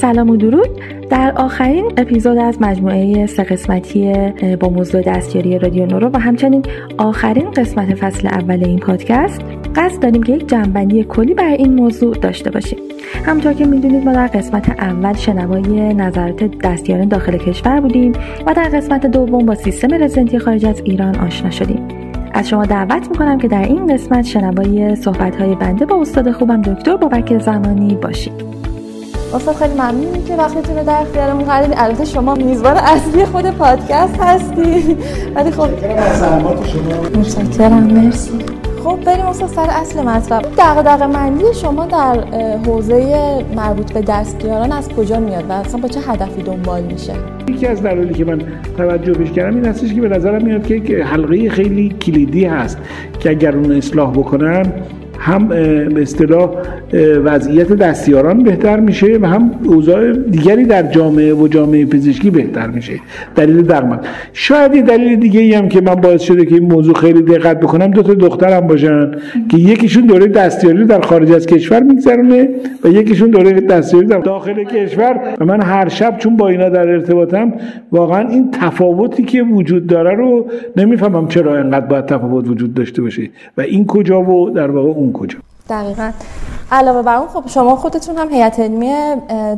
سلام و درود. در آخرین اپیزود از مجموعه سه قسمتی با موضوع دستیاری رادیو نورو و همچنین آخرین قسمت فصل اول این پادکست قصد داریم که یک جنبندی کلی بر این موضوع داشته باشیم. همطور که می‌دونید ما در قسمت اول شنوای نظرات دستیاران داخل کشور بودیم و در قسمت دوم با سیستم رزنتی خارج از ایران آشنا شدیم. از شما دعوت می‌کنم که در این قسمت شنوای صحبت های بنده با استاد خوبم دکتر بابک زمانی باشید. استاد خیلی ممنونیم که وقتتون رو در اختیارمون قرار البته شما میزبان اصلی خود پادکست هستی ولی خب متشکرم مرسی. خب بریم اصلا سر اصل مطلب. دغدغه مندی شما در حوزه مربوط به دستیاران از کجا میاد و اصلا با چه هدفی دنبال میشه؟ یکی از دلایلی که من توجه بهش کردم این هستش که به نظرم میاد که حلقه خیلی کلیدی هست که اگر اون اصلاح بکنن هم به اصطلاح وضعیت دستیاران بهتر میشه و هم اوضاع دیگری در جامعه و جامعه پزشکی بهتر میشه. دلیل درمان. شاید یه دلیل دیگه هم که من باعث شده که این موضوع خیلی دقت بکنم دو تا دخترم باشن که یکیشون دوره دستیاری در خارج از کشور میگذرونه و یکیشون دوره دستیاری در داخل کشور و من هر شب چون با اینا در ارتباطم واقعا این تفاوتی که وجود داره رو نمی‌فهمم چرا انقدر باید تفاوت وجود داشته باشه و این کجا و در واقع اون کجا؟ دقیقا. علاوه بر اون خب شما خودتون هم هیئت علمی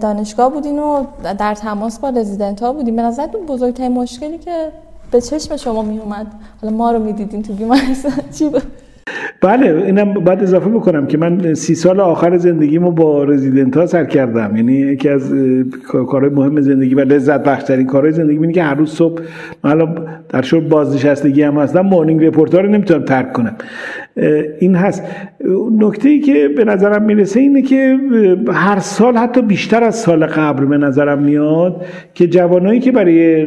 دانشگاه بودین و در تماس با رزیدنت ها بودین. به نظرتون بزرگترین مشکلی که به چشم شما می اومد حالا ما رو می‌دیدین تو بیمارستان چی بود؟ بله اینم باید اضافه بکنم که من سی سال آخر زندگیمو با رزیدنت ها سر کردم. یعنی یکی از کارهای مهم زندگی و لذت بخشترین کارهای زندگی اینه که هر روز صبح من در شب بازنشستگی هم هستم مورنینگ رپورت رو نمی‌تونم ترک کنم. این هست. نکته ای که به نظرم می‌رسه اینه که هر سال حتی بیشتر از سال قبل به نظرم میاد که جوانایی که برای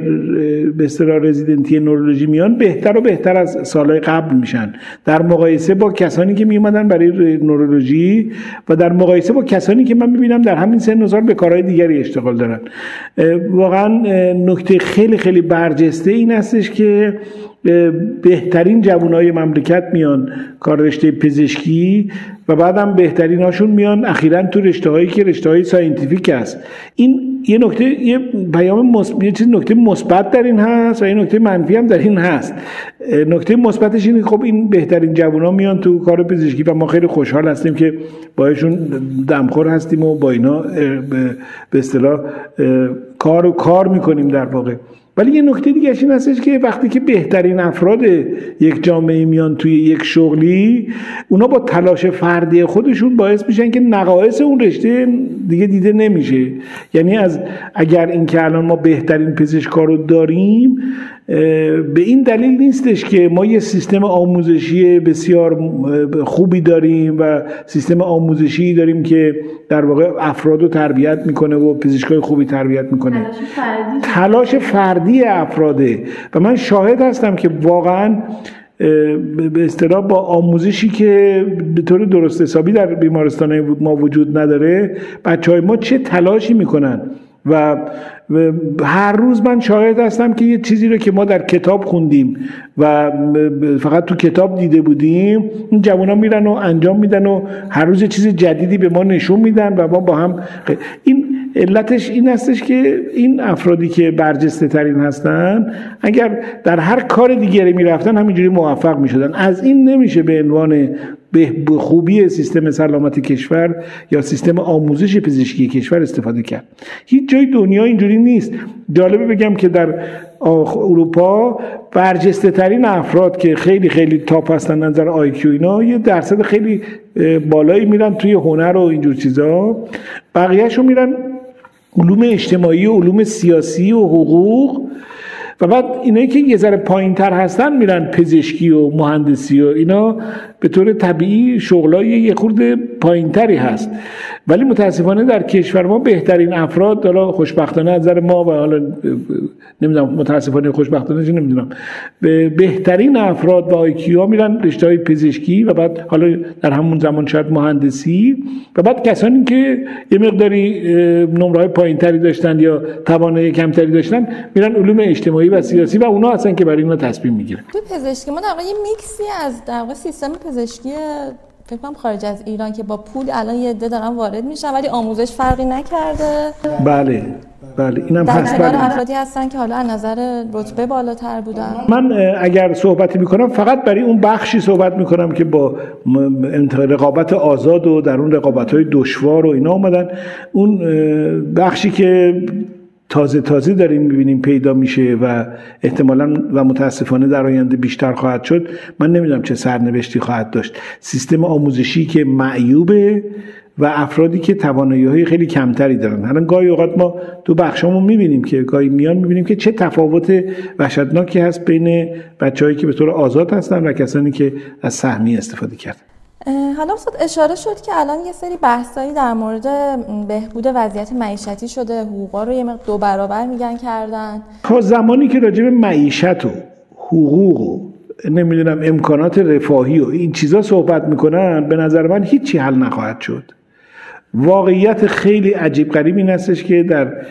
به اصطلاح رزیدنتی نورولوژی میان بهتر و بهتر از سالهای قبل میشن. در مقایسه با کسانی که میومدن برای نورولوژی و در مقایسه با کسانی که من می‌بینم در همین سن و سال به کارهای دیگری اشتغال دارن. واقعا نکته خیلی خیلی برجسته این هستش که بهترین جوانای مملکت میان کار رشته پزشکی و بعدم بهترین هاشون میان اخیرا تو رشته هایی که رشته های scientific است این یه نکته یه پیام یه چیز نکته مثبت در این هست و یه نکته منفی هم در این هست. نکته مثبتش اینه خب این بهترین جوونا میان تو کار پزشکی و ما خیلی خوشحال هستیم که باشون دمخور هستیم و با اینا به اصطلاح کار و کار می‌کنیم در واقع. ولی یه نکته دیگه این هستش که وقتی که بهترین افراد یک جامعه میان توی یک شغلی اونا با تلاش فردی خودشون باعث میشن که نقایص اون رشته دیگه دیده نمیشه. یعنی از اگر اینکه الان ما بهترین پزشکا رو داریم به این دلیل نیستش که ما یه سیستم آموزشی بسیار خوبی داریم و سیستم آموزشی داریم که در واقع افراد رو تربیت می‌کنه و پزشکای خوبی تربیت می‌کنه. تلاش فردی. افراده. و من شاهد هستم که واقعا به اصطلاح با آموزشی که به طور درست حسابی در بیمارستان ما وجود نداره بچه های ما چه تلاشی می‌کنن؟ و هر روز من شاهد هستم که یه چیزی رو که ما در کتاب خوندیم و فقط تو کتاب دیده بودیم این جوان میرن و انجام میدن و هر روز چیز جدیدی به ما نشون میدن و ما با هم این علتش این هستش که این افرادی که برجسته ترین هستن اگر در هر کار دیگری می‌رفتن همینجوری موفق می‌شدن. از این نمیشه به عنوان به خوبی سیستم سلامت کشور یا سیستم آموزش پزشکی کشور استفاده کرد. هیچ جای دنیا اینجوری نیست. جالبه بگم که در اروپا برجسته ترین افراد که خیلی خیلی تاپ هستن نظر آیکیو اینا یه درصد خیلی بالایی میرن توی هنر و اینجور چیزا. بقیهشو میرن علوم اجتماعی و علوم سیاسی و حقوق. و بعد اینایی که یه ذره پایین تر هستن میرن پزشکی و مهندسی و اینا. به طور طبیعی شغلای یه خورده پایین تری هست. ولی متاسفانه در کشور ما بهترین افراد حالا خوشبختانه از نظر ما و حالا نمی‌دونم متاسفانه خوشبختانه چه نمی‌دونم. به بهترین افراد و آیکیو میرن رشته های پزشکی و بعد حالا در همون زمان شاید مهندسی و بعد کسانی که یه مقداری نمره های پایین تری داشتن یا توانایی کمتری داشتن میرن علوم اجتماعی و سیاسی و اونا هستن که برای اینا تصمیم می‌گیرن. تو پزشکی ما در یه میکسی از در سیستم پزشکی فکر کنم خارج از ایران که با پول الان یه عده دارن وارد میشن ولی آموزش فرقی نکرده. بله بله اینم هست بله. افرادی هستن که حالا از نظر رتبه بالاتر بودن. من اگر صحبتی می‌کنم فقط برای اون بخشی صحبت می‌کنم که با رقابت آزاد و در اون رقابت های دشوار و اینا اومدن. اون بخشی که تازه تازه داریم می‌بینیم پیدا میشه و احتمالا و متاسفانه در آینده بیشتر خواهد شد. من نمی‌دونم چه سرنوشتی خواهد داشت. سیستم آموزشی که معیوبه و افرادی که توانایی های خیلی کمتری دارن. الان گاهی اوقات ما تو بخشامون می‌بینیم که گاهی میان می‌بینیم که چه تفاوت وحشتناکی هست بین بچههایی که به طور آزاد هستن و کسانی که از سهمی استفاده کردن. حالا استاد اشاره شد که الان یه سری بحثایی در مورد بهبود وضعیت معیشتی شده. حقوقا رو یه مقدار دو برابر میگن کردن. تا زمانی که راجع به معیشت و حقوق و نمی‌دونم امکانات رفاهی و این چیزا صحبت می‌کنن به نظر من هیچی حل نخواهد شد. واقعیت خیلی عجیب غریب این هستش که در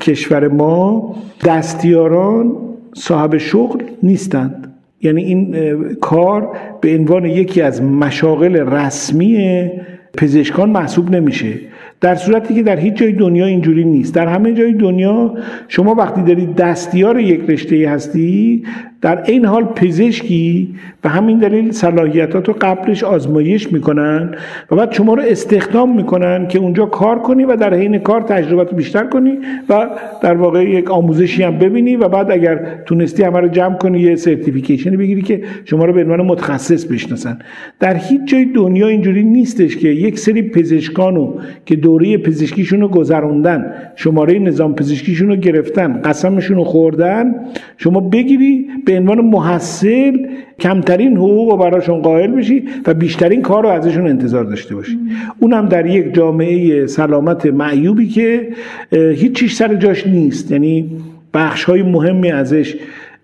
کشور ما دستیاران صاحب شغل نیستند. یعنی این کار به عنوان یکی از مشاغل رسمی پزشکان محسوب نمیشه. در صورتی که در هیچ جای دنیا اینجوری نیست. در همه جای دنیا شما وقتی دارید دستیار یک رشته هستی در این حال پزشکی به همین دلیل صلاحیتات رو قبلش آزمایش می‌کنن و بعد شما رو استخدام می‌کنن که اونجا کار کنی و در حین کار تجربت بیشتر کنی و در واقع یک آموزشی هم ببینی و بعد اگر تونستی همه رو جمع کنی یه سرتیفیکیشنی بگیری که شما رو به عنوان متخصص بشناسن. در هیچ جای دنیا اینجوری نیستش که یک سری پزشکانو که دوره پزشکیشون رو گذروندن شماره نظام پزشکیشون رو گرفتن قسمشون رو خوردن شما بگیری به عنوان محصل کمترین حقوق رو براشون قائل بشی و بیشترین کار رو ازشون انتظار داشته باشی. اونم در یک جامعه سلامت معیوبی که اه، هیچ چیز سر جاش نیست. یعنی بخش های مهمی ازش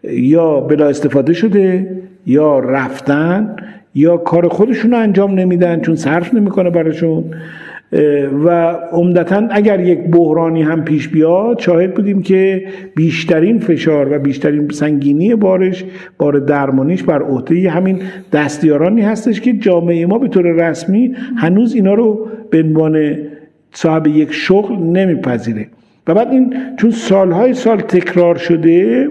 یا بلا استفاده شده یا رفتن یا کار خودشون رو انجام نمیدن چون صرف نمی‌کنه براشون. و عمدتا اگر یک بحرانی هم پیش بیاد شاهد بودیم که بیشترین فشار و بیشترین سنگینی بارش بار درمانیش بر عهده همین دستیارانی هستش که جامعه ما به طور رسمی هنوز اینا رو به عنوان صاحب یک شغل نمیپذیره. و بعد این چون سالهای سال تکرار شده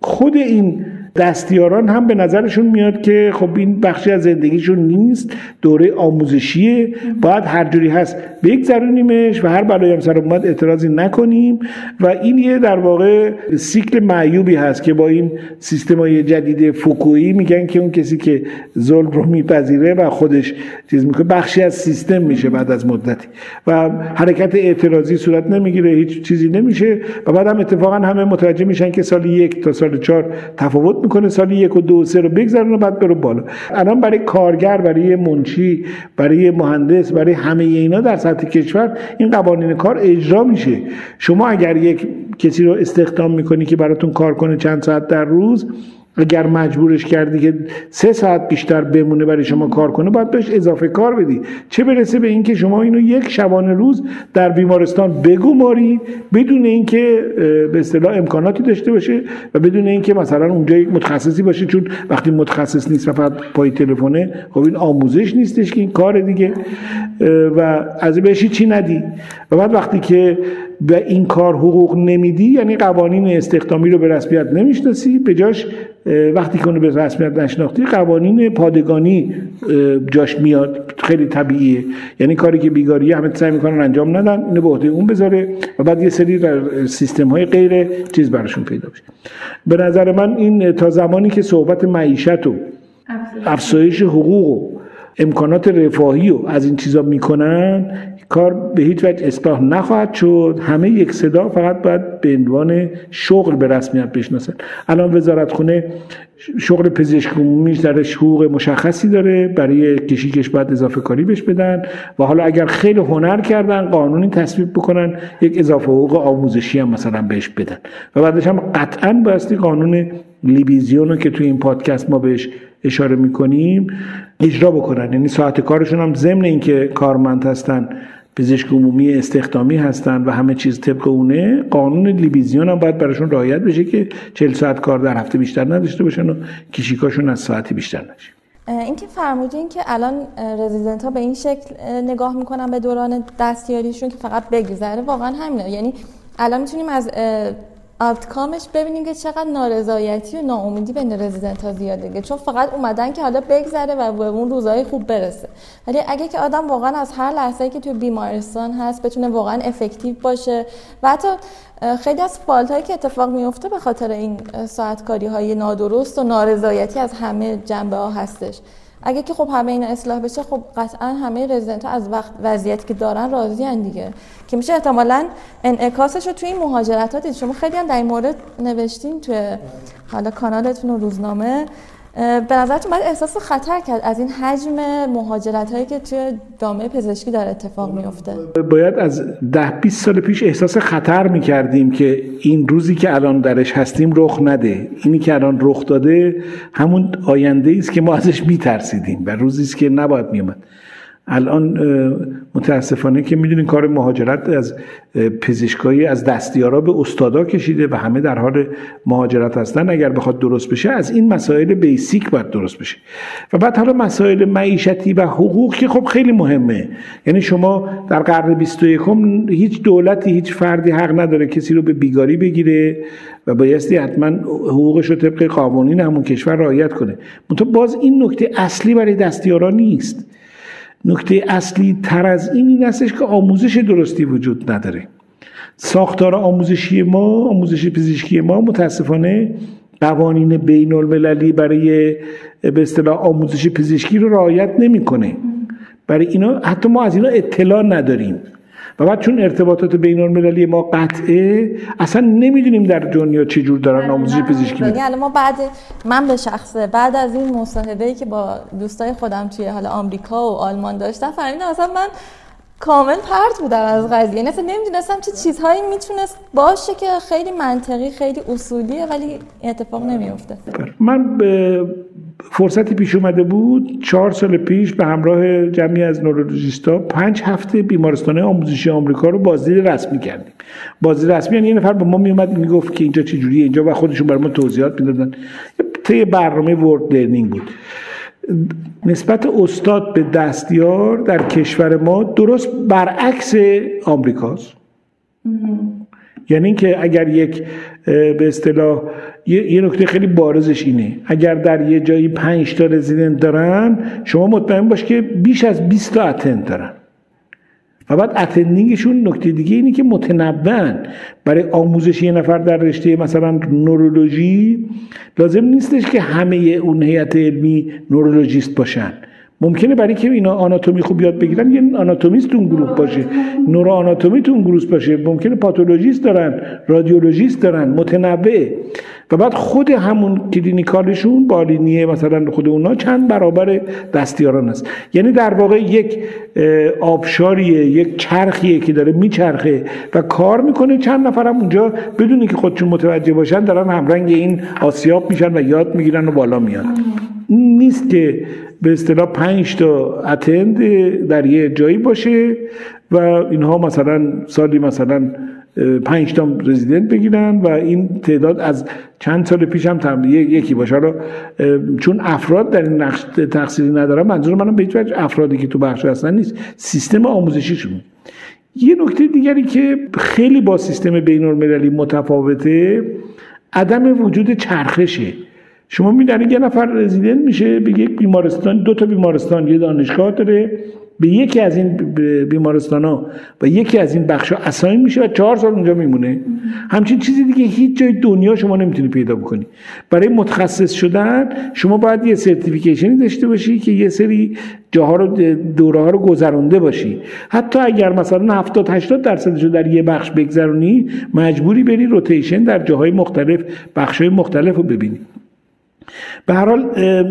خود این دستیاران هم به نظرشون میاد که خب این بخشی از زندگیشون نیست دوره آموزشیه باید هر جوری هست بگذرونیمش و هر بلایی هم سر اومد اعتراضی نکنیم. و این یه در واقع سیکل معیوبی هست که با این سیستم های جدید فوکویی میگن که اون کسی که ظلم رو میپذیره و خودش چیز می‌کنه بخشی از سیستم میشه بعد از مدتی. و حرکت اعتراضی صورت نمی‌گیره هیچ چیزی نمیشه. و بعد هم اتفاقا همه متوجه میشن که سال یک تا سال چهار تفاوت می‌کنه سال یک و دو و سه رو بگذرونه بعد بره بالا. الان برای کارگر برای منشی برای مهندس برای همه اینا در سطح کشور این قوانین کار اجرا میشه. شما اگر یک کسی رو استخدام می‌کنی که براتون کار کنه چند ساعت در روز اگر مجبورش کردی که سه ساعت بیشتر بمونه برای شما کار کنه باید بهش اضافه کار بدی. چه برسه به اینکه شما اینو یک شبانه روز در بیمارستان بگماری بدون اینکه به اصطلاح امکاناتی داشته باشه و بدون اینکه مثلا اونجا یک متخصصی باشه. چون وقتی متخصص نیست فقط پای تلفنه خب این آموزش نیستش که این کار دیگه. و از بهش چی ندی. و بعد وقتی که به این کار حقوق نمیدی یعنی قوانین استخدامی رو به رسمیت نمی‌شناسی. به جاش وقتی که اونو به رسمیت نشناختی قوانین پادگانی جاش میاد. خیلی طبیعیه. یعنی کاری که بیگاری همه سعی می‌کنن انجام ندن اینو به عهده اون بذاره و بعد یه سری سیستم های غیر چیز براشون پیدا بشه. به نظر من این تا زمانی که صحبت معیشت و افزایش حقوق و امکانات رفاهی و از این چیزا می‌کنن کار به هیچ وجه اصلاح نخواهد شد. همه یک صدا فقط باید به عنوان شغل به رسمیت بشناسن. الان وزارت خونه شغل پزشک عمومیش درش حقوق مشخصی داره برای کشیکش باید اضافه کاری بهش بدن و حالا اگر خیلی هنر کردن قانونی تصویب بکنن یک اضافه حقوق آموزشی هم مثلا بهش بدن. و بعدش هم قطعا بایستی قانون لیبیزیون رو که توی این پادکست ما بهش اشاره می‌کنیم اجرا بکنن. یعنی ساعت کارشون هم ضمن اینکه کارمند هستن پزشک عمومی استخدامی هستن و همه چیز طبق اونه قانون لیبیزیون هم باید براشون رعایت بشه که 40 ساعت کار در هفته بیشتر نداشته باشن و کشیکاشون از ساعتی بیشتر نشه. اینکه فرمودین که الان رزیدنت ها به این شکل نگاه می‌کنن به دوران دستیاریشون که فقط بگذره واقعا همینه. یعنی الان می‌تونیم از آوتکامش ببینیم که چقدر نارضایتی و ناامیدی بین رزیدنت ها زیاده چون فقط اومدن که حالا بگذره و به اون روزهای خوب برسه. ولی اگه که آدم واقعا از هر لحظه که توی بیمارستان هست بتونه واقعا افکتیو باشه و حتی خیلی از فالت هایی که اتفاق میفته به خاطر این ساعت کاری های نادرست و نارضایتی از همه جنبه ها هستش. اگه که خب همه اینا اصلاح بشه خب قطعا همه رزیدنت ها از وقت وضعیتی که دارن راضی دیگه. که میشه احتمالا انعکاسش رو توی این مهاجرت ها دید. شما خیلی هم در این مورد نوشتین توی حالا کانالتون و روزنامه. به نظرتون باید احساس خطر کرد از این حجم مهاجرت هایی که توی جامعه پزشکی داره اتفاق میفته باید از ده 20 سال پیش احساس خطر می‌کردیم که این روزی که الان درش هستیم رخ نده. اینی که الان رخ داده همون آینده است که ما ازش میترسیدیم و روزی است که نباید میومد الان متاسفانه که می‌دونین کار مهاجرت از پزشکایی از دستیارا به استادا کشیده و همه در حال مهاجرت هستن. اگر بخواد درست بشه از این مسائل بیسیک باید درست بشه. و بعد حالا مسائل معیشتی و حقوق که خب خیلی مهمه. یعنی شما در قرن 21 هیچ دولتی هیچ فردی حق نداره کسی رو به بیگاری بگیره و بایستی حتما حقوقش رو طبق قوانین همون کشور رعایت کنه. منتها باز این نکته اصلی برای دستیارا نیست. نکته اصلی تر از این این استش که آموزش درستی وجود نداره. ساختار آموزشی ما آموزش پزشکی ما متاسفانه قوانین بین المللی برای به اصطلاح آموزش پزشکی رو رعایت نمی‌کنه. برای اینا حتی ما از اینا اطلاع نداریم. و بعد چون ارتباطات بین المللی ما قطعه اصلا نمی‌دونیم در دنیا چه جور دارن آموزش پزشکی میدن. یعنی ما بعد من به شخصه بعد از این مصاحبه ای که با دوستای خودم توی حالا آمریکا و آلمان داشتم فهمیدم اصلا من کامل پرت بودم از قضیه. یعنی اصلا نمی‌دونستم چه چیزهایی می‌تونست باشه که خیلی منطقی خیلی اصولیه ولی اتفاق نمیفته من به فرصتی پیش اومده بود چهار سال پیش به همراه جمعی از نورولوژیستا پنج هفته بیمارستان آموزشی آمریکا رو بازدید رسمی کردیم. بازدید رسمی یعنی یه نفر به ما میومد می‌گفت که اینجا چجوریه اینجا و خودشون برای ما توضیحات می‌دادن. طی برنامه ورد لرنینگ بود. نسبت استاد به دستیار در کشور ما درست برعکس آمریکاست. یعنی اینکه اگر یک به اصطلاح یه نکته خیلی بارزش اینه. اگر در یه جایی پنج تا رزیدنت دارن شما مطمئن باش که بیش از 20 تا اتند دارن. و بعد اتندینگشون نکته دیگه اینه که متنوعن. برای آموزش یه نفر در رشته مثلا نورولوژی لازم نیستش که همه اون هیئت علمی نورولوژیست باشن. ممکنه برای که اینا آناتومی خوب یاد بگیرن یه آناتومیست تو اون گروه باشه. نورو آناتومی تو اون گروه باشه. ممکنه پاتولوژیست دارن رادیولوژیست دارن متنوع. و بعد خود همون کلینیکالشون بالینیه مثلا خود اونا چند برابر دستیاران است. یعنی در واقع یک آبشاریه یک چرخیه که داره میچرخه و کار می‌کنه. چند نفرم اونجا بدونی که خودشون متوجه باشن دارن همرنگ این آسیاب میشن و یاد می‌گیرن و بالا میان. نیست که به اصطلاح پنج تا اتند در یه جایی باشه و اینها مثلا سالی مثلا پنج تا رزیدنت بگیرن و این تعداد از چند سال پیش هم یکی باشه. حالا چون افراد در این نقش تقصیری ندارن منظور منم به افرادی که تو بخش هستن نیست. سیستم آموزشیشون. یه نکته دیگری که خیلی با سیستم بین المللی متفاوته عدم وجود چرخشه. شما می‌دونید یه نفر رزیدنت میشه به یک بیمارستان دو تا بیمارستان یه دانشگاه داره به یکی از این بیمارستان ها و یکی از این بخش ها اساین میشه و چهار سال اونجا میمونه. همچین چیزی دیگه هیچ جای دنیا شما نمی‌تونی پیدا بکنی. برای متخصص شدن شما باید یه سرتیفیکیشنی داشته باشی که یه سری جاها رو دوره ها رو گذرونده باشی. حتی اگر مثلا 70 80 درصدش رو در یه بخش بگذرونی مجبوری بری روتیشن در جاهای مختلف بخش های مختلف رو ببینی. به هر حال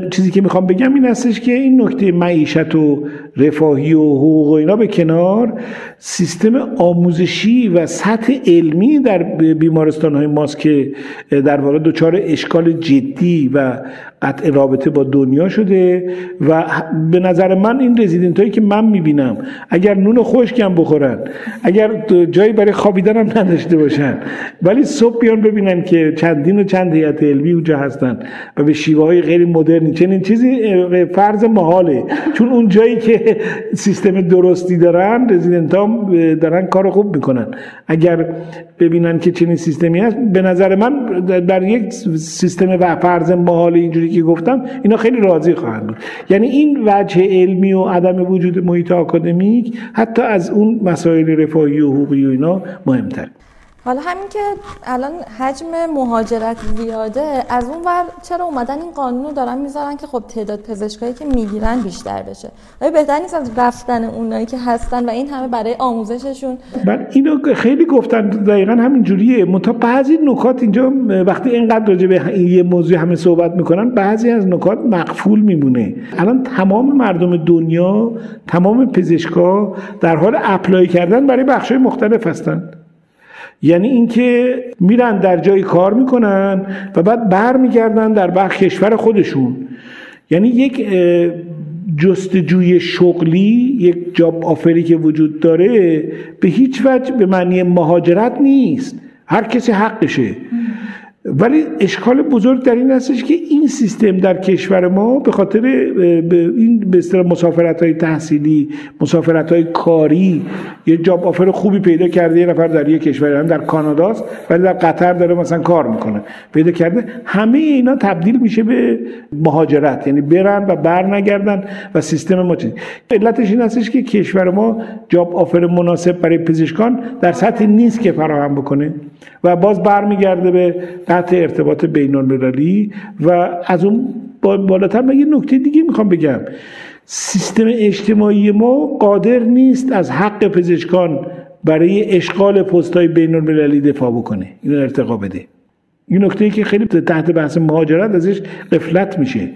چیزی که می‌خوام بگم این هستش که این نکته معیشت و رفاهی و حقوق و اینا به کنار. سیستم آموزشی و سطح علمی در بیمارستان های ماست که در واقع دچار اشکال جدی و قطع رابطه با دنیا شده و به نظر من این رزیدنت هایی که من می‌بینم اگر نون خشکم بخورن اگر جایی برای خوابیدن هم نداشته باشن ولی صبح بیان ببینن که چندین و چند هیئت علمی اونجا هستن و به شیوه های غیر مدرنی چنین چیزی فرض محاله. چون اون جایی که سیستم درستی دارن رزیدنت ها دارن کار خوب می‌کنن. اگر ببینن که چنین سیستمی هست به نظر من در یک سیستم و فرض محال اینجوری که گفتم اینا خیلی راضی خواهند بود. یعنی این وجه علمی و عدم وجود محیط آکادمیک حتی از اون مسائل رفاهی و حقوقی و اینا مهمتر. حالا همین که الان حجم مهاجرت زیاده از اون ور چرا اومدن این قانون رو دارن می‌ذارن که خب تعداد پزشکایی که می‌گیرن بیشتر بشه؟ آیا بهتر نیست از رفتن اونایی که هستن و این همه برای آموزششون. من اینو خیلی گفتن دقیقا همین جوریه. منتها بعضی نکات اینجا وقتی اینقدر راجع به یه موضوع همه صحبت می‌کنن بعضی از نکات مقفول میمونه. الان تمام مردم دنیا تمام پزشکا در حال اپلای کردن برای بخشای مختلف هستند یعنی اینکه میرن در جایی کار می‌کنن و بعد برمیگردن در بخش کشور خودشون. یعنی یک جستجوی شغلی یک جاب آفری که وجود داره به هیچ وجه به معنی مهاجرت نیست. هر کسی حقشه. ولی اشکال بزرگ در این هستش که این سیستم در کشور ما به خاطر این به مسافرت های تحصیلی مسافرت های کاری یه جاب آفر خوبی پیدا کرده یه نفر در یه کشور هم در کاناداست ولی در قطر داره مثلا کار می‌کنه پیدا کرده. همه اینا تبدیل میشه به مهاجرت یعنی برن و بر نگردن و سیستم ما چیز علتش این هستش که کشور ما جاب آفر مناسب برای پزشکان در سطح نیست که فراهم بکنه و باز برمیگرده به قطع ارتباط بین المللی و از اون بالاتر من یه نکته دیگه می‌خوام بگم. سیستم اجتماعی ما قادر نیست از حق پزشکان برای اشغال پستهای بین المللی دفاع بکنه. اینو ارتقا بده. این نکته ای که خیلی تحت بحث مهاجرت ازش قفلت میشه.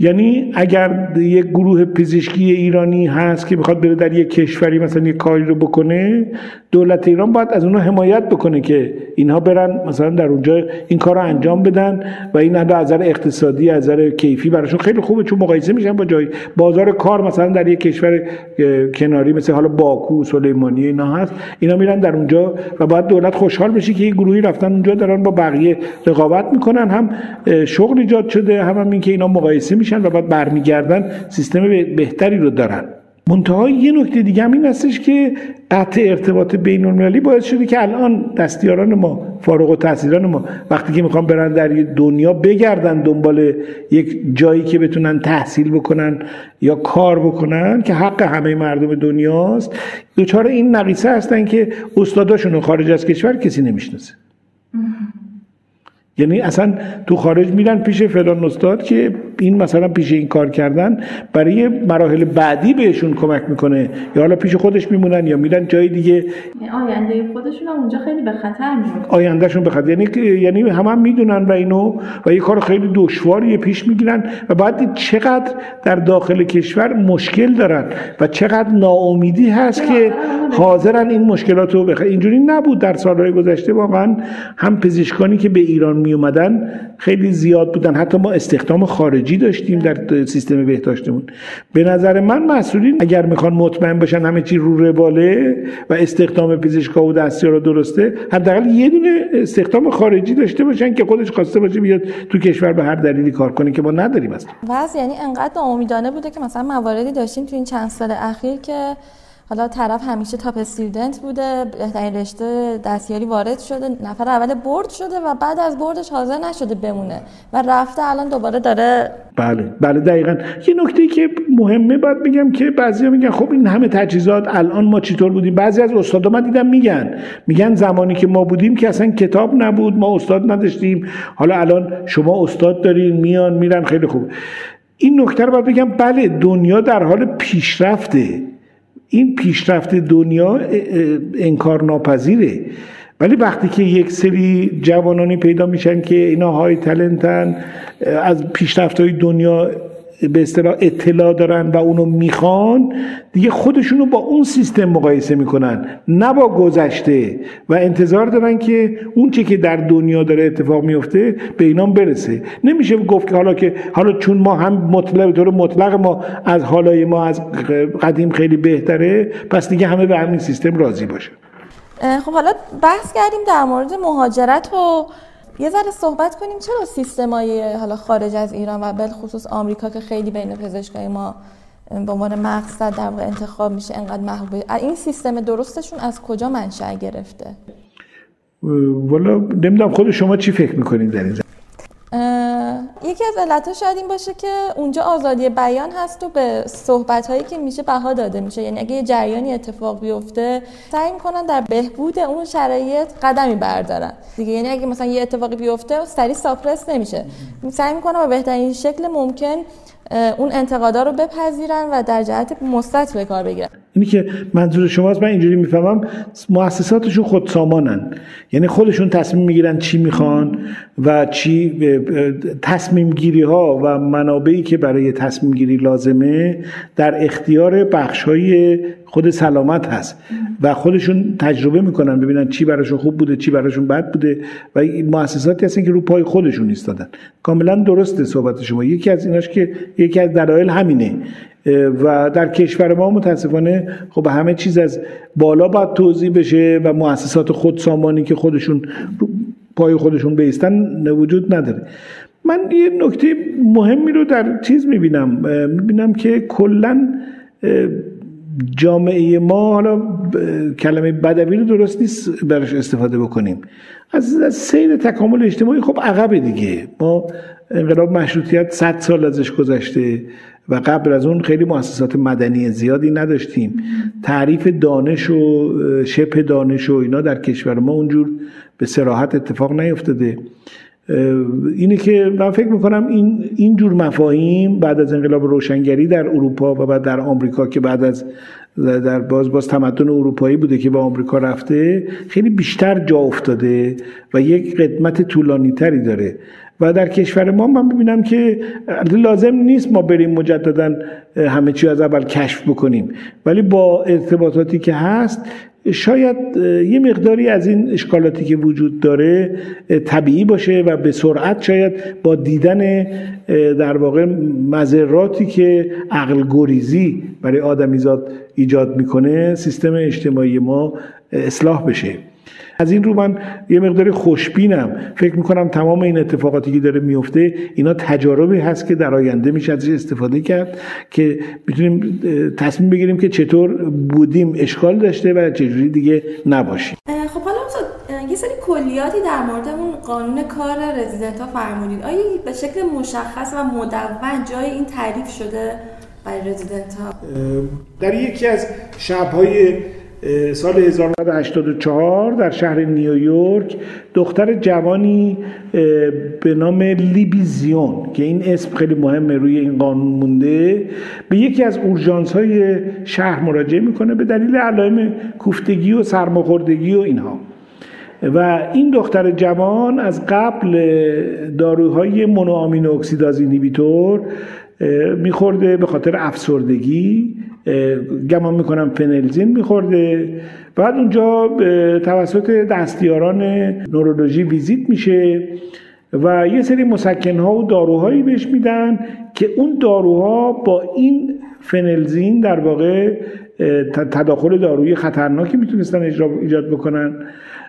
یعنی اگر یک گروه پزشکی ایرانی هست که می‌خواد بره در یک کشوری مثلا یک کاری رو بکنه دولت ایران باید از اونها حمایت بکنه که اینها برن مثلا در اونجا این کار رو انجام بدن و این از نظر اقتصادی از نظر کیفی براشون خیلی خوبه چون مقایسه میشن با جای بازار کار مثلا در یک کشور کناری مثل حالا باکو سلیمانی اینا هست اینا میرن در اونجا و باید دولت خوشحال بشه که یک گروهی رفتن اونجا دارن با بقیه رقابت می‌کنن هم شغل ایجاد شده هم, هم این که اینا مقایسه میشن. و بعد برمیگردن سیستم بهتری رو دارن. منتها یه نکته دیگه هم این هستش که قطع ارتباط بین المللی باعث شده که الان دستیاران ما فارغ و تحصیلان ما وقتی که می‌خوان برن در دنیا بگردن دنبال یک جایی که بتونن تحصیل بکنن یا کار بکنن که حق همه مردم دنیاست دوچار این نقیصه هستن که استاداشون خارج از کشور کسی نمی‌شناسه. یعنی اصلا تو خارج میرن پیش فلان استاد که این مثلا پیش این کار کردن برای مراحل بعدی بهشون کمک می‌کنه. یا حالا پیش خودش میمونن یا میرن جای دیگه. یعنی آینده خودشون هم اونجا خیلی به خطر میفته آیندهشون به خطر. یعنی یعنی هم, هم می‌دونن و اینو و یه کار خیلی دشواری پیش می‌گیرن و بعد چقدر در داخل کشور مشکل دارن و چقدر ناامیدی هست که حاضرن این مشکلات رو بخ... اینجوری نبود در سالهای گذشته واقعا هم پزشکانی که به ایران می اومدن خیلی زیاد بودن. حتی ما استخدام خارجی داشتیم در سیستم بهداشتمون. به نظر من مسئولین اگر می‌خوان مطمئن باشن همه چی رو رباله و استخدام پزشکا و دستیارا درسته حداقل یه دونه استخدام خارجی داشته باشن که خودش خواسته باشه بیاد تو کشور به هر دلیلی کار کنه که ما نداریم اصلا. یعنی انقدر امیدانه بوده که مثلا مواردی داشتیم تو این چند سال اخیر که حالا طرف همیشه تاپ استودنت بوده بهترین رشته دستیاری وارد شده نفر اول برد شده و بعد از بردش حاضر نشده بمونه و رفته الان دوباره داره بله بله دقیقا. یه نکته که مهمه باید بگم که بعضی میگن خب این همه تجهیزات الان ما چطور بودیم؟ بعضی از استادا من دیدم میگن میگن زمانی که ما بودیم که اصلا کتاب نبود ما استاد نداشتیم. حالا الان شما استاد دارین میان میرن خیلی خوب. این نکته رو باید بگم بله دنیا در حال پیشرفته. این پیشرفت دنیا انکار ناپذیره. ولی وقتی که یک سری جوانانی پیدا میشن که اینا های تلنتن از پیشرفت های دنیا به اصطلاح اطلاع دارن و اونو می‌خوان دیگه خودشونو با اون سیستم مقایسه می‌کنن نه با گذشته. و انتظار دارن که اون چی که در دنیا داره اتفاق میفته به اینام برسه. نمیشه گفت که حالا که حالا چون ما هم مطلق طور مطلق ما از حالای ما از قدیم خیلی بهتره پس دیگه همه به همین سیستم راضی باشه. خب حالا بحث کردیم در مورد مهاجرت و یه ذره صحبت کنیم چرا سیستمای حالا خارج از ایران و خصوص آمریکا که خیلی بین پزشکای ما به عنوان مقصد در واقع انتخاب میشه انقدر محبوبه این سیستم درستشون از کجا منشأ گرفته؟ والا نمی‌دونم خود شما چی فکر می‌کنید در این یکی از علتها شاید این باشه که اونجا آزادی بیان هست و به صحبت هایی که میشه بها داده میشه. یعنی اگه یه جریانی اتفاق بیفته سعی می‌کنن در بهبود اون شرایط قدمی بردارن. دیگه یعنی اگه مثلا یه اتفاقی بیفته سریع ساپرس نمیشه. سعی می‌کنن به بهترین شکل ممکن اون انتقادا رو بپذیرن و در جهت مثبت به کار بگیرن. اینی که منظور شماست من اینجوری می‌فهمم مؤسساتشون خود سامانن. یعنی خودشون تصمیم می‌گیرن چی می‌خوان و چی تصمیم گیری ها و منابعی که برای تصمیم گیری لازمه در اختیار بخش های خود سلامت هست. و خودشون تجربه می‌کنن ببینن چی براشون خوب بوده چی براشون بد بوده و مؤسساتی هستن که رو پای خودشون ایستادن. کاملا درسته صحبت شما. یکی از ایناش که یکی از دلایل همینه. و در کشور ما متاسفانه خب همه چیز از بالا باید توضیح بشه و مؤسسات خود سامانی که خودشون پای خودشون بیستن وجود نداره. من یه نکته مهمی رو در چیز می‌بینم می‌بینم که کلا جامعه ما حالا کلمه بدوی رو درست نیست براش استفاده بکنیم. از, از سیر تکامل اجتماعی خب عقب دیگه. ما انقلاب مشروطیت 100 سال ازش گذشته و قبل از اون خیلی مؤسسات مدنی زیادی نداشتیم. تعریف دانش و شبه دانش و اینا در کشور ما اونجور به سراحت اتفاق نیفتاده. اینه که من فکر می‌کنم این این جور مفاهیم بعد از انقلاب روشنگری در اروپا و بعد در آمریکا که بعد از در باز باز تمدن اروپایی بوده که به آمریکا رفته خیلی بیشتر جا افتاده و یک قدمت طولانی تری داره. و در کشور ما من ببینم که لازم نیست ما بریم مجددا همه چی از اول کشف بکنیم. ولی با ارتباطاتی که هست شاید یه مقداری از این اشکالاتی که وجود داره طبیعی باشه و به سرعت شاید با دیدن در واقع مذراتی که عقل گریزی برای آدمیزاد ایجاد می‌کنه سیستم اجتماعی ما اصلاح بشه. از این رو من یه مقداری خوشبینم. فکر می‌کنم تمام این اتفاقاتی که داره میفته اینا تجاربی هست که در آینده میشه ازش استفاده کرد که می‌تونیم تصمیم بگیریم که چطور بودیم اشکال داشته و چجوری دیگه نباشیم. خب حالا یه سری کلیاتی در مورد اون قانون کار رزیدنت ها فرمودید. آیا به شکل مشخص و مدون جای این تعریف شده برای رزیدنت ها در یکی از شبهای سال 1984 در شهر نیویورک دختر جوانی به نام لیبیزیون که این اسم خیلی مهمه روی این قانون مونده به یکی از اورژانس های شهر مراجعه می‌کنه به دلیل علائم کوفتگی و سرماخوردگی و اینها. و این دختر جوان از قبل داروهای مونوآمین اکسیداز اینهیبیتور میخورده به خاطر افسردگی گمان می‌کنم فنلزین میخورده. بعد اونجا توسط دستیاران نورولوژی ویزیت میشه و یه سری مسکنها و داروهایی بهش میدن که اون داروها با این فنلزین در واقع تداخل دارویی خطرناکی می‌تونستن ایجاد بکنن.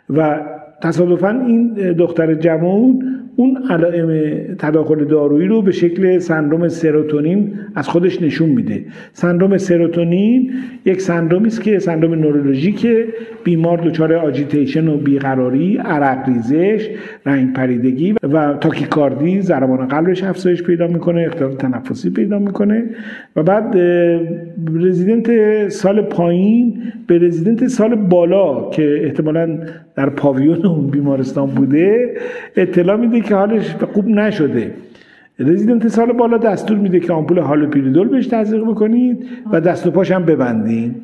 و تصادفا این دختر جوان اون علائم تداخل دارویی رو به شکل سندروم سروتونین از خودش نشون میده. سندروم سروتونین یک سندرومی است که سندروم نورولوژیک بیمار دچار آجیتیشن و بیقراری عرق ریزش رنگ پریدگی و تاکیکاردی ضربان قلبش افزایش پیدا می‌کنه اختلال تنفسی پیدا می‌کنه و بعد رزیدنت سال پایین به رزیدنت سال بالا که احتمالا در پاویون اون بیمارستان بوده اطلاع میده که حالش خوب نشده. رزیدنت سال بالا دستور میده که آمپول هالوپیریدول بهش تزریق بکنید و دست و پاش هم ببندین.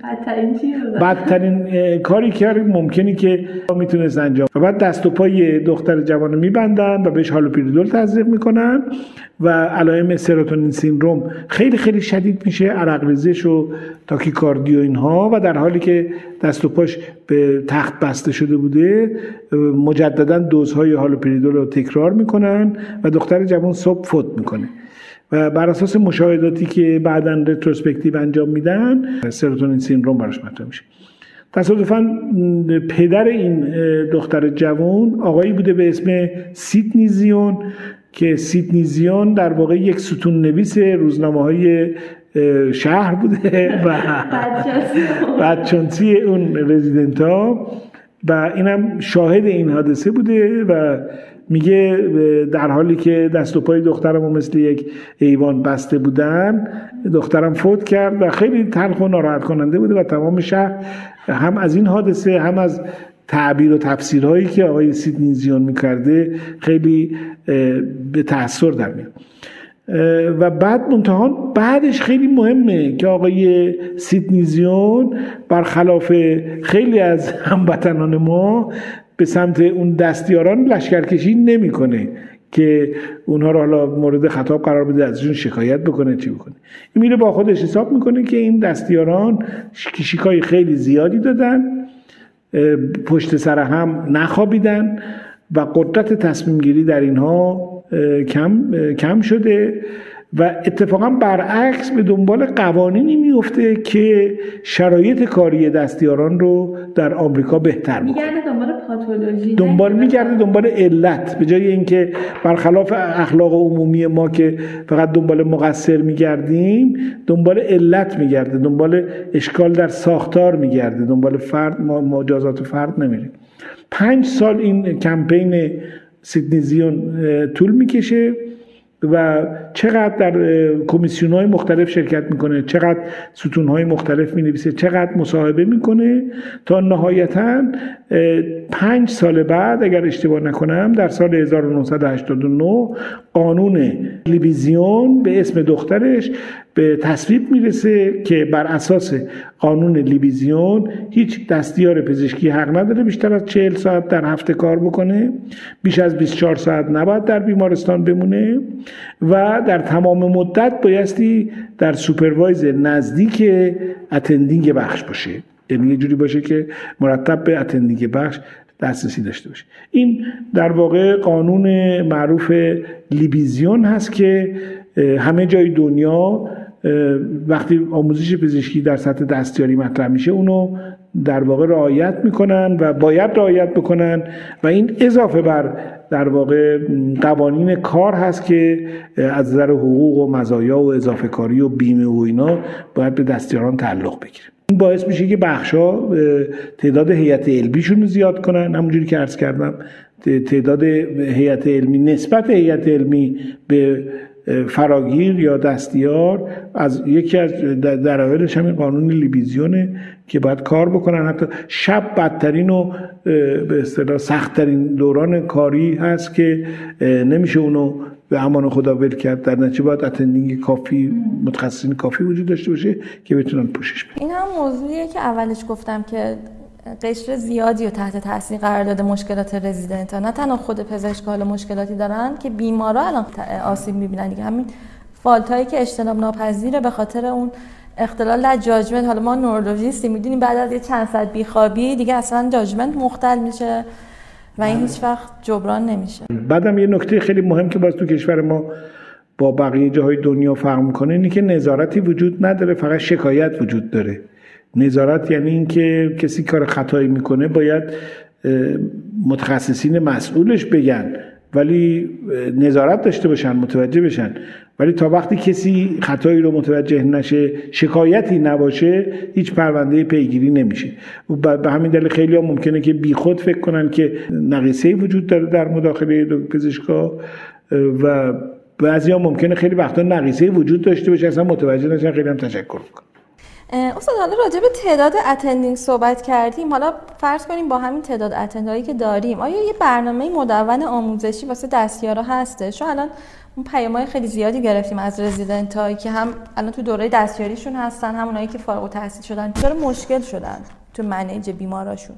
بدترین کاری که ممکنی که می‌تونست انجام. و بعد دست و پای دختر جوان رو میبندن و بهش هالوپیریدول تزریق می‌کنن و علائم سروتونین سیندروم خیلی خیلی شدید میشه عرق ریزش و تاکیکاردی و اینها و در حالی که دست و پاش به تخت بسته شده بوده مجددا دوزهای هالوپریدول رو تکرار می‌کنن و دختر جوان صبح فوت می‌کنه. و بر اساس مشاهداتی که بعدا رتروسپکتیو انجام میدن سروتونین سیندروم براش مطرح میشه. تصادفا پدر این دختر جوان آقایی بوده به اسم سیدنیزیون که سیدنیزیون در واقع یک ستون نویس روزنامه های شهر بوده و بدچانسی اون رزیدنت ها و اینم شاهد این حادثه بوده و میگه در حالی که دست و پای دخترم مثل یک ایوان بسته بودن دخترم فوت کرد و خیلی تلخ و ناراحت کننده بوده و تمام شهر هم از این حادثه هم از تعبیر و تفسیرهایی که آقای سیدنیزیان می‌کرده خیلی به تاثر در میاد. و بعد منتها بعدش خیلی مهمه که آقای سیدنیزیون برخلاف خیلی از هموطنان ما به سمت اون دستیاران لشکرکشی نمی‌کنه که اونها رو حالا مورد خطاب قرار بده ازشون شکایت بکنه چی بکنه. این میره با خودش حساب می‌کنه که این دستیاران شیکای خیلی زیادی دادن پشت سر هم نخوابیدن و قدرت تصمیم گیری در اینها کم, کم شده و اتفاقا برعکس به دنبال قوانینی میفته که شرایط کاری دستیاران رو در آمریکا بهتر میگرده دنبال پاتولوژی دنبال میگرده دنبال علت به جای اینکه برخلاف اخلاق عمومی ما که فقط دنبال مقصر میگردیم دنبال علت میگرده دنبال اشکال در ساختار میگرده دنبال فرد مجازات فرد نمیریم. پنج سال این کمپین سیدنیزیون طول می‌کشه و چقدر در کمیسیون های مختلف شرکت می‌کنه چقدر ستون های مختلف می‌نویسه چقدر مصاحبه می‌کنه تا نهایتا پنج سال بعد اگر اشتباه نکنم در سال 1989 قانون Libby Zion به اسم دخترش به تصویب می‌رسه که بر اساس قانون Libby Zion هیچ دستیار پزشکی حق نداره بیشتر از 40 ساعت در هفته کار بکنه. بیش از 24 ساعت نباید در بیمارستان بمونه و در تمام مدت بایستی در supervise نزدیک attending بخش باشه. یعنی یه جوری باشه که مرتب به attending بخش دسترسی داشته باشه. این در واقع قانون معروف لیبیزیون هست که همه جای دنیا وقتی آموزش پزشکی در سطح دستیاری مطرح میشه اونو در واقع رعایت می‌کنن و باید رعایت بکنن و این اضافه بر در واقع قوانین کار هست که از نظر حقوق و مزایا و اضافه کاری و بیمه و اینا باید به دستیاران تعلق بگیره. این باعث میشه که بخشا تعداد هیئت علمیشون رو زیاد کنن. همونجوری که عرض کردم تعداد هیئت علمی نسبت هیئت علمی به فراگیر یا دستیار از یکی از دلایلش همین قانون لیبی زایونه که باید کار بکنن. حتی شب بدترین و به اصطلاح سختترین دوران کاری هست که نمیشه اونو به امان خدا ول کرد. در نتیجه باید attending کافی متخصصین کافی وجود داشته باشه که بتونن پوشش بدن. این هم موضوعیه که اولش گفتم که قشر زیادی و تحت تاثیر قرار داده مشکلات رزیدنت ها. نه تنها خود پزشک حالا مشکلاتی دارن که بیمارا الان آسیب می‌بینن دیگه. همین فالت هایی که اجتناب ناپذیره به خاطر اون اختلال در جاجمنت حالا ما نورولوژیستی می‌دونیم بعد از یه چند ساعت بیخوابی دیگه اصلا جاجمنت مختل میشه و این هیچ وقت جبران نمیشه. بعدم یه نکته خیلی مهم که باز تو کشور ما با بقیه جاهای دنیا فرق می‌کنه اینه که نظارتی وجود نداره فقط شکایت وجود داره. نظارت یعنی اینکه کسی کار خطایی می‌کنه باید متخصصین مسئولش بگن ولی نظارت داشته باشن متوجه بشن. ولی تا وقتی کسی خطایی رو متوجه نشه شکایتی نباشه هیچ پرونده پیگیری نمیشه. به همین دلیل خیلی ها ممکنه که بیخود فکر کنن که نقیصه وجود داره در مداخله پزشکا و بعضی ها ممکنه خیلی وقتا نقیصه وجود داشته باشه اصلا متوجه نشن خیلی هم تشکر کنن استاد حالا راجع به تعداد اتندینگ صحبت کردیم. حالا فرض کنیم با همین تعداد اتندهایی که داریم آیا یه برنامه مدون آموزشی واسه دستیارا هسته؟ چون الان اون پیامای خیلی زیادی گرفتیم از رزیدنت هایی که هم الان تو دوره دستیاریشون هستن همونایی که فارغ التحصیل شدن چرا مشکل شدن تو منیج بیماراشون؟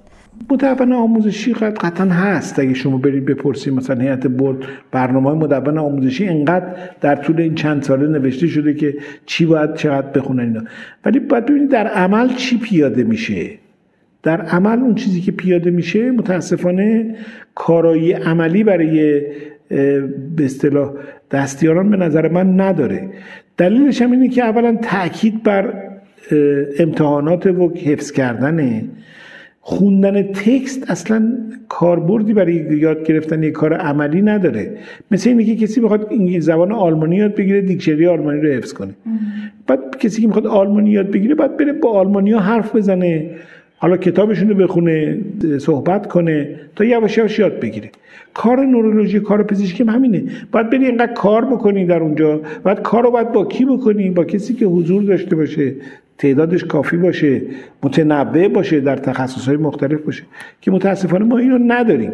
مدون آموزشی قطعا هست. اگه شما برید بپرسید مثلا هیئت برد برنامه مدون آموزشی انقدر در طول این چند ساله نوشته شده که چی باید چقدر بخونن اینا. ولی باید ببینید در عمل چی پیاده میشه. در عمل اون چیزی که پیاده میشه متاسفانه کارایی عملی برای به اصطلاح دستیاران به نظر من نداره. دلیلش هم اینه که اولا تاکید بر امتحانات و حفظ کردنه خوندن تکست اصلا کاربردی برای یاد گرفتن یک کار عملی نداره. مثل اینه که کسی بخواد زبان آلمانی یاد بگیره دیکشنری آلمانی رو حفظ کنه. بعد کسی که می‌خواد آلمانی یاد بگیره باید بره با آلمانی ها حرف بزنه. حالا کتابشون رو بخونه صحبت کنه تا یواش یواش یاد بگیره. کار نورولوژی کار پزشکی هم همینه. باید بری اینقدر کار بکنی در اونجا بعد کار رو باید با کی بکنی؟ با کسی که حضور داشته باشه. تعدادش کافی باشه متنوع باشه در تخصصهای مختلف باشه که متاسفانه ما اینو نداریم.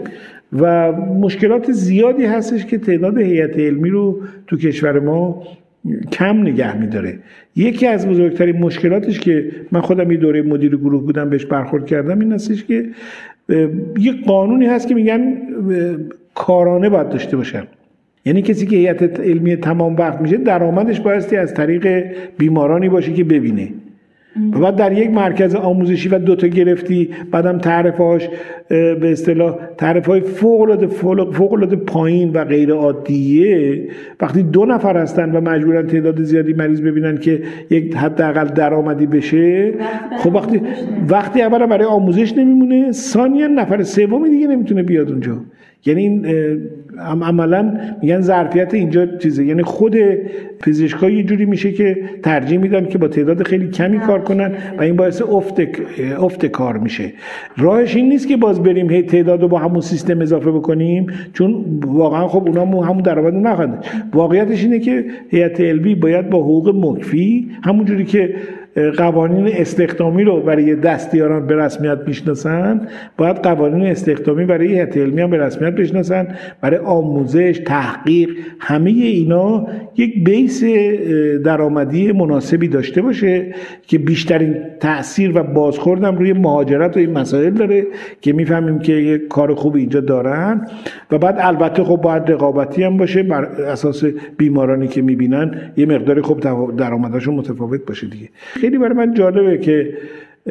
و مشکلات زیادی هستش که تعداد هیئت علمی رو تو کشور ما کم نگه میداره. یکی از بزرگترین مشکلاتش که من خودم یه دوره مدیر گروه بودم بهش برخورد کردم این هستش که یه قانونی هست که میگن کارانه باید داشته باشن. یعنی کسی که هیئت علمی تمام وقت میشه درآمدش بایستی از طریق بیمارانی باشه که ببینه. و بعد در یک مرکز آموزشی و دوتا گرفتی بعدم تعرفهاش به اصطلاح تعرف های فوق العاده پایین و غیر عادیه وقتی دو نفر هستن و مجبورن تعداد زیادی مریض ببینن که یک حداقل درآمدی بشه خب وقتی وقتی اولا برای آموزش نمیمونه ثانیا نفر سومی دیگه نمی‌تونه بیاد اونجا. یعنی این عملا میگن ظرفیت اینجا چیزه. یعنی خود پزشکا یه جوری میشه که ترجیح میدن که با تعداد خیلی کمی کار کنن و این باعث افت افت کار میشه. راهش این نیست که باز بریم هی تعداد رو با همون سیستم اضافه بکنیم چون واقعا خب اونا همون درآمد نخواهند واقعیتش اینه که هیئت علمی باید با حقوق مکفی همون جوری که قوانین استخدامی رو برای دستیاران به رسمیت می‌شناسن باید قوانین استخدامی برای هیئت علمی هم به رسمیت بشناسن برای آموزش تحقیق همه اینا یک بیس درآمدی مناسبی داشته باشه که بیشترین تاثیر و بازخوردم روی مهاجرت و این مسائل داره که می‌فهمیم که یک کار خوبی اینجا دارن. و بعد البته خب باید رقابتی هم باشه بر اساس بیمارانی که می‌بینن. یه مقداری خوب درآمدشون متفاوت باشه دیگه. خیلی برای من جالبه که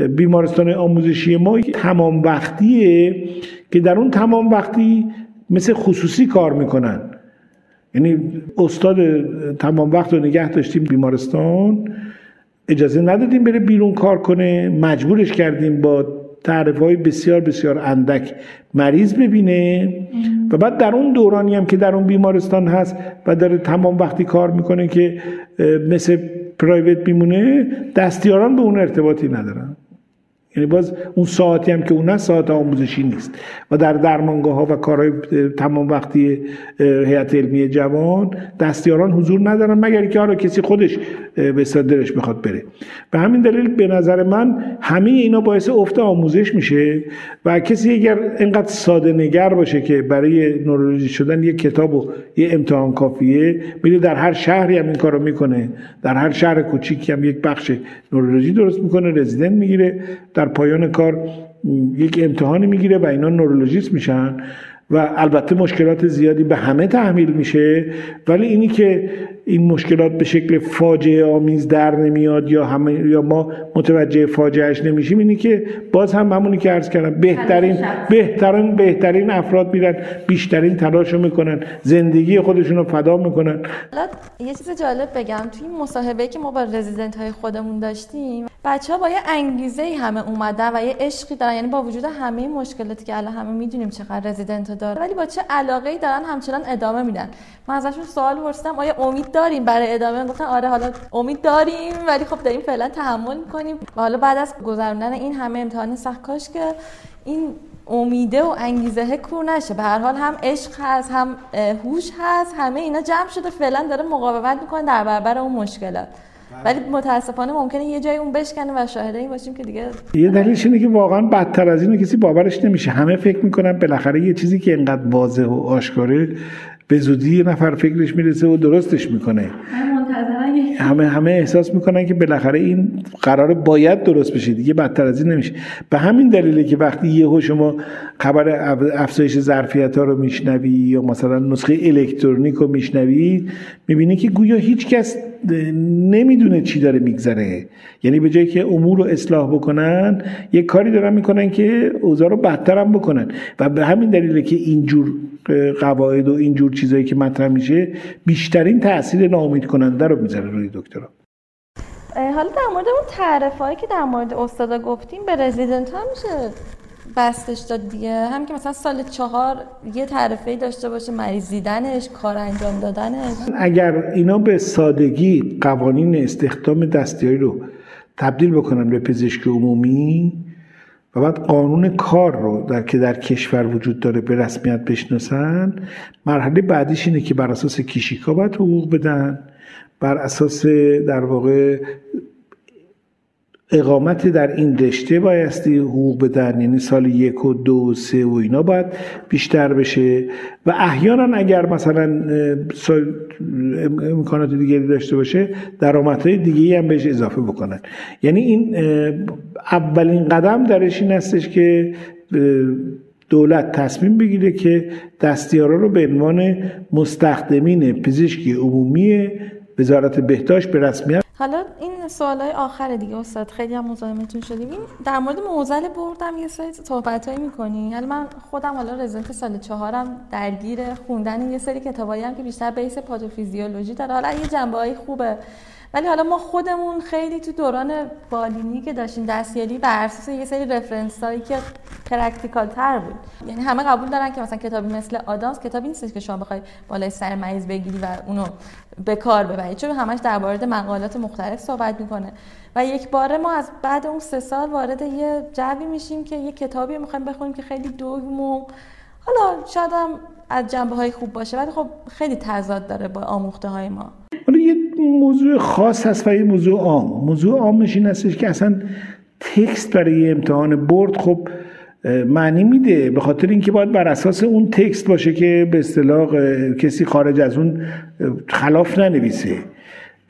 بیمارستان آموزشی ما تمام وقتیه که در اون تمام وقتی مثل خصوصی کار می‌کنن. یعنی استاد تمام وقت رو نگه داشتیم بیمارستان اجازه ندادیم بره بیرون کار کنه مجبورش کردیم با تعریف های بسیار بسیار اندک مریض ببینه. و بعد در اون دورانی هم که در اون بیمارستان هست و داره تمام وقتی کار می‌کنه که مثل پرایوت میمونه دستیاران به اون ارتباطی ندارن. یعنی باز اون ساعتی هم که اون ساعت آموزشی نیست. و در درمانگاه ها و کارهای تمام وقتی هیئت علمی جوان دستیاران حضور ندارن مگر که حالا کسی خودش به دلش بخواد بره. به همین دلیل به نظر من همه اینا باعث افت آموزش میشه و کسی اگر اینقدر ساده نگر باشه که برای نورولوژی شدن یه کتاب و یه امتحان کافیه میره در هر شهری هم این کارو می‌کنه. در هر شهر کوچیکی هم یک بخش نورولوژی درست می‌کنه رزیدنت می‌گیره. پایان کار یک امتحانی می‌گیره و اینا نورولوژیست میشن و البته مشکلات زیادی به همه تحمیل میشه. ولی اینی که این مشکلات به شکل فاجعه آمیز در نمیاد یا همه یا ما متوجه فاجعهش نمیشیم اینی که باز هم همونی که عرض کردم بهترین بهترین بهترین افراد میرن بیشترین تلاش رو می‌کنن زندگی خودشون رو فدا می‌کنن. یه چیز جالب بگم توی این مصاحبه که ما با رزیدنت های خودمون داشتیم بچه ها با یه انگیزه ای همه اومدن و یه عشقی دارن یعنی با وجود همه مشکلاتی که الان همه می‌دونیم چقدر رزیدنت داره ولی با چه علاقه ای دارن همچنان ادامه میدن. من ازشون سوال پرسیدم آیا امید داریم برای ادامه. گفتن آره حالا امید داریم ولی خب داریم فعلا تحمل می‌کنیم. و حالا بعد از گذروندن این همه امتحان سخت کاش که این امیده و انگیزه کور نشه. به هر حال هم عشق هست هم هوش هست همه اینا جمع شده. فعلا داره مقاومت می‌کنه در برابر اون مشکلات. ولی متاسفانه ممکنه یه جای اون بشکنه و شاهده این باشیم که دیگه یه دلیلش اینه که واقعا بدتر از اینه کسی باورش نمیشه. همه فکر می‌کنن بالاخره یه چیزی که انقدر واضح و آشکاره به زودی یه نفر فکرش می‌رسه و درستش می‌کنه. همه همه احساس می‌کنن که بالاخره این قرار باید درست بشه دیگه بدتر از این نمیشه. به همین دلیله که وقتی یهو شما خبر افزایش ظرفیت ها رو میشنوی یا مثلا نسخه الکترونیک رو میشنوی می‌بینی که گویا هیچ کس نمی‌دونه چی داره میگذره. یعنی به جایی که امور رو اصلاح بکنن یک کاری دارن می‌کنن که اوضاع رو بدتر هم بکنن. و به همین دلیله که اینجور قواعد و اینجور چیزایی که مطرح میشه بیشترین تاثیر ناامید کننده رو می‌ذاره. روی دکترا. حالا در مورد اون تعرفه که در مورد استادا گفتیم به رزیدنت هم میشه بستش داد دیگه؟ هم که مثلا سال چهار یه تعرفه داشته باشه مریض دیدنش کار انجام دادنش. اگر اینا به سادگی قوانین استخدام دستیاری رو تبدیل بکنن به پزشک عمومی و بعد قانون کار رو در که در کشور وجود داره به رسمیت بشناسن مرحله بعدیش اینه که بر اساس کیشیکا باید حقوق بدن. بر اساس در واقع اقامت در این رشته بایستی حقوق بدن یعنی سال یک و دو و سه و اینا باید بیشتر بشه و احیانا اگر مثلا امکانات دیگری داشته باشه درآمدهای دیگه هم بهش اضافه بکنن. یعنی این اولین قدم درش این هستش که دولت تصمیم بگیره که دستیارا رو به عنوان مستخدمین پزشکی عمومی وزارت بهداشت به رسمیت حالا این سوالای آخر دیگه استاد. خیلی هم مزاحمتون شدیم. در مورد موضوع برد هم یه سری صحبتایی می‌کنی. حالا من خودم حالا رزیدنت سال چهارم درگیر خوندن یه سری کتابایی هم که بیشتر base پاتوفیزیولوژی داره. حالا یه جنبه خوبه. ولی حالا ما خودمون خیلی تو دوران بالینی که داشتیم دستیاری بر اساس یه سری reference هایی که practical تر بود. یعنی همه قبول دارن که مثلا کتابی مثل آدامس کتابی نیست که شما بخوای بالای سر مریض بگیری و اونو به کار ببرید چون همش درباره مقالات مختلف صحبت می‌کنه. و یک باره ما از بعد اون سه سال وارد یه جوی میشیم که یه کتابی می‌خوایم بخونیم که خیلی دوگم و حالا شاید هم از جنبه های خوب باشه ولی خب خیلی تضاد داره با آموخته های ما. موضوع خاص هست و یه موضوع عام. موضوع عامش این هستش که اصلا تکست برای امتحان برد خب معنی میده. به خاطر اینکه باید بر اساس اون تکست باشه که به اصطلاح کسی خارج از اون خلاف ننویسه.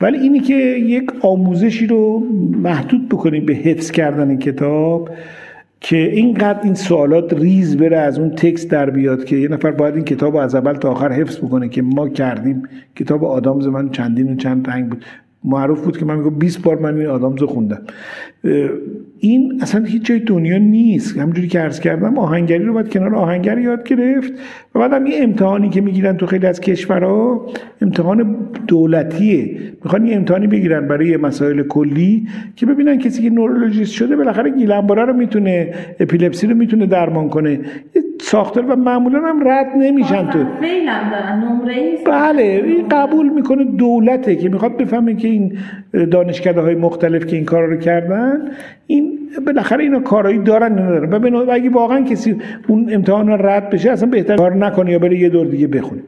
ولی اینی که یک آموزشی رو محدود بکنیم به حفظ کردن کتاب که اینقدر این سوالات ریز بره از اون تکست در بیاد که یه نفر باید این کتاب رو از اول تا آخر حفظ بکنه که ما کردیم. کتاب آدامز من چندین و چند رنگ بود. معروف بود که من میگم 20 بار من این آدامز رو خوندم. این اصلا هیچ جای دنیا نیست. همونجوری که عرض کردم آهنگری رو باید کنار آهنگری یاد گرفت و بعد هم این امتحانی که می‌گیرن تو خیلی از کشورها امتحان دولتیه. می‌خوان یه امتحانی بگیرن برای مسائل کلی که ببینن کسی که نورولوژیست شده بالاخره گیلنباره رو می‌تونه اپیلپسی رو می‌تونه درمان کنه. ساختار و معمولا هم رد نمیشن تو. بله این قبول می‌کنه دولته که می‌خواد بفهمه که این دانشکده های مختلف که این کار رو کردن این بالاخره اینا کارایی دارن ندارن. و اگه واقعا کسی اون امتحان رد بشه اصلا بهتر کار نکنه یا بره یه دور دیگه بخونه.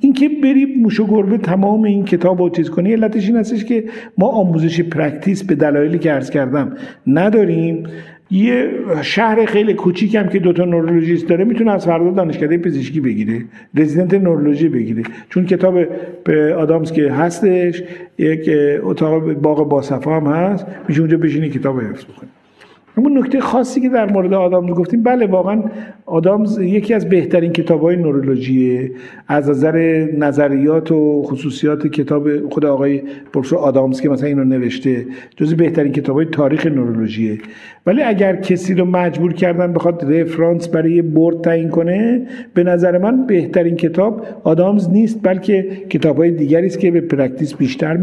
اینکه بری موش و گربه تمام این کتاب رو چیز کنی علتش این هستش که ما آموزش practice به دلایلی که عرض کردم نداریم. یه شهر خیلی کوچیک هم که دوتا نورولوژیست داره می‌تونه از فردا دانشکده پزشکی بگیره رزیدنت نورولوژی بگیره. چون کتاب به آدامس که هستش یک اتاق باغ باصفا هم هست میشه اونجا بشینی کتاب حفظ بکنی. اما نکته خاصی که در مورد آدامز گفتیم بله واقعا آدامز یکی از بهترین کتاب های نورولوژیه از نظر نظریات و خصوصیات کتاب خود آقای پروفسور آدامز که مثلا اینو نوشته جز بهترین کتاب های تاریخ نورولوژیه. ولی اگر کسی رو مجبور کردن بخواد رفرانس برای برد تعیین کنه به نظر من بهترین کتاب آدامز نیست بلکه کتاب های دیگری است که به practice بیشتر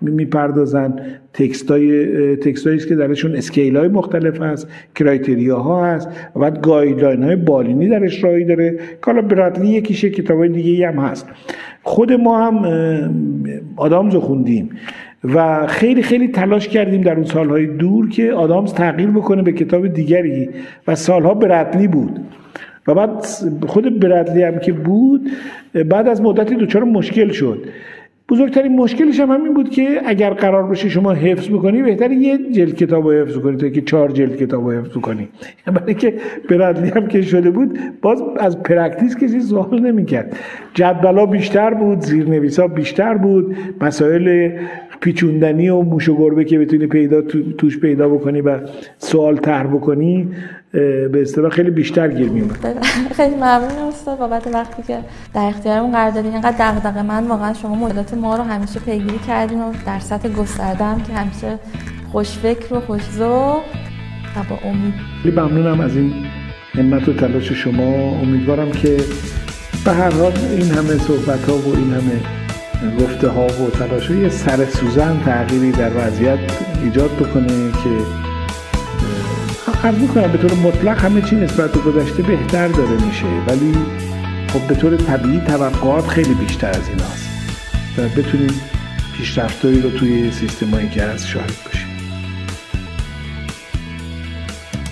می‌پردازن. text ای text ایی که درشون scale های مختلف هست criteria ها هست و بعد guideline های بالینی درش رایی داره. حالا برادلی یکیشه کتاب های دیگه هم هست. خود ما هم آدامز خوندیم و خیلی خیلی تلاش کردیم در اون سالهای دور که آدامز تغییر بکنه به کتاب دیگری و سالها برادلی بود. و بعد خود برادلی هم که بود بعد از مدتی دچار مشکل شد. بزرگترین مشکلش هم همین بود که اگر قرار باشه شما حفظ بکنی بهتر یه جلد کتاب رو حفظ کنی تا که چهار جلد کتاب رو حفظ کنی برای که برادلی هم که شده بود باز از practice کسی سوال نمی‌کرد. جدولا بیشتر بود زیرنویسا بیشتر بود مسائل پیچوندنی و موش و گربه که بتونی پیدا توش پیدا بکنی و سوال طرح بکنی به اصطلاح خیلی بیشتر گیر میومد خیلی ممنون استاد بابت وقتی که در اختیارمون قرار دادین. اینقدر دغدغه من واقعا شما مدلات ما رو همیشه پیگیری کردین و در سطح گسترده هم که همیشه خوش فکر و خوش ذوق و با امید. خیلی ممنونم از این همت و تلاش شما. امیدوارم که به هر حال این همه صحبت ها و این همه گفته ها و تلاش یه سر سوزن تغییری در وضعیت ایجاد بکنه که عرض کنم به طور مطلق همه چی نسبت به گذشته بهتر داره میشه ولی خب به طور طبیعی توقعات خیلی بیشتر از این هست و بتونیم پیشرفتهایی رو توی سیستمایی که هست شاهد باشیم.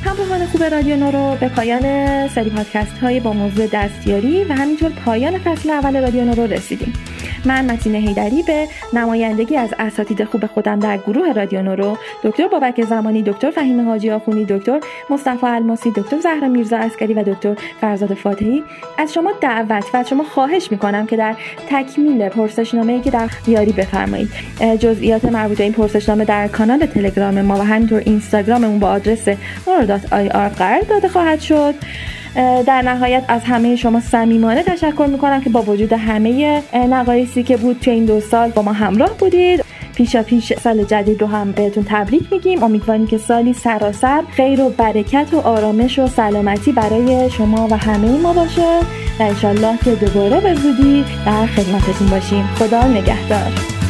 همراهان خوب رادیو نورو به پایان سری پادکست های با موضوع دستیاری و همینطور پایان فصل اول رادیو نورو رسیدیم. من متین هیدری به نمایندگی از اساتید خوب خودم در گروه رادیو نورو دکتر بابک زمانی دکتر فهیم حاجی آخونی دکتر مصطفی الماسی دکتر زهرا میرزا اسکری و دکتر فرزاد فاتحی. از شما دعوت و از شما خواهش می‌کنم که در تکمیل پرسشنامه‌ای که در یاری بفرمایید. جزئیات مربوط به این پرسشنامه در کانال تلگرام ما و همینطور اینستاگراممون با آدرس noro.ir قرار داده خواهد شد. در نهایت از همه شما صمیمانه تشکر می‌کنم که با وجود همه نقایصی که بود توی این دو سال با ما همراه بودید. پیشا پیش سال جدید رو هم بهتون تبریک میگیم. امیدواریم که سالی سراسر خیر و برکت و آرامش و سلامتی برای شما و همه ما باشه و انشالله که دوباره به زودی در خدمتتون باشیم. خدا نگهدار.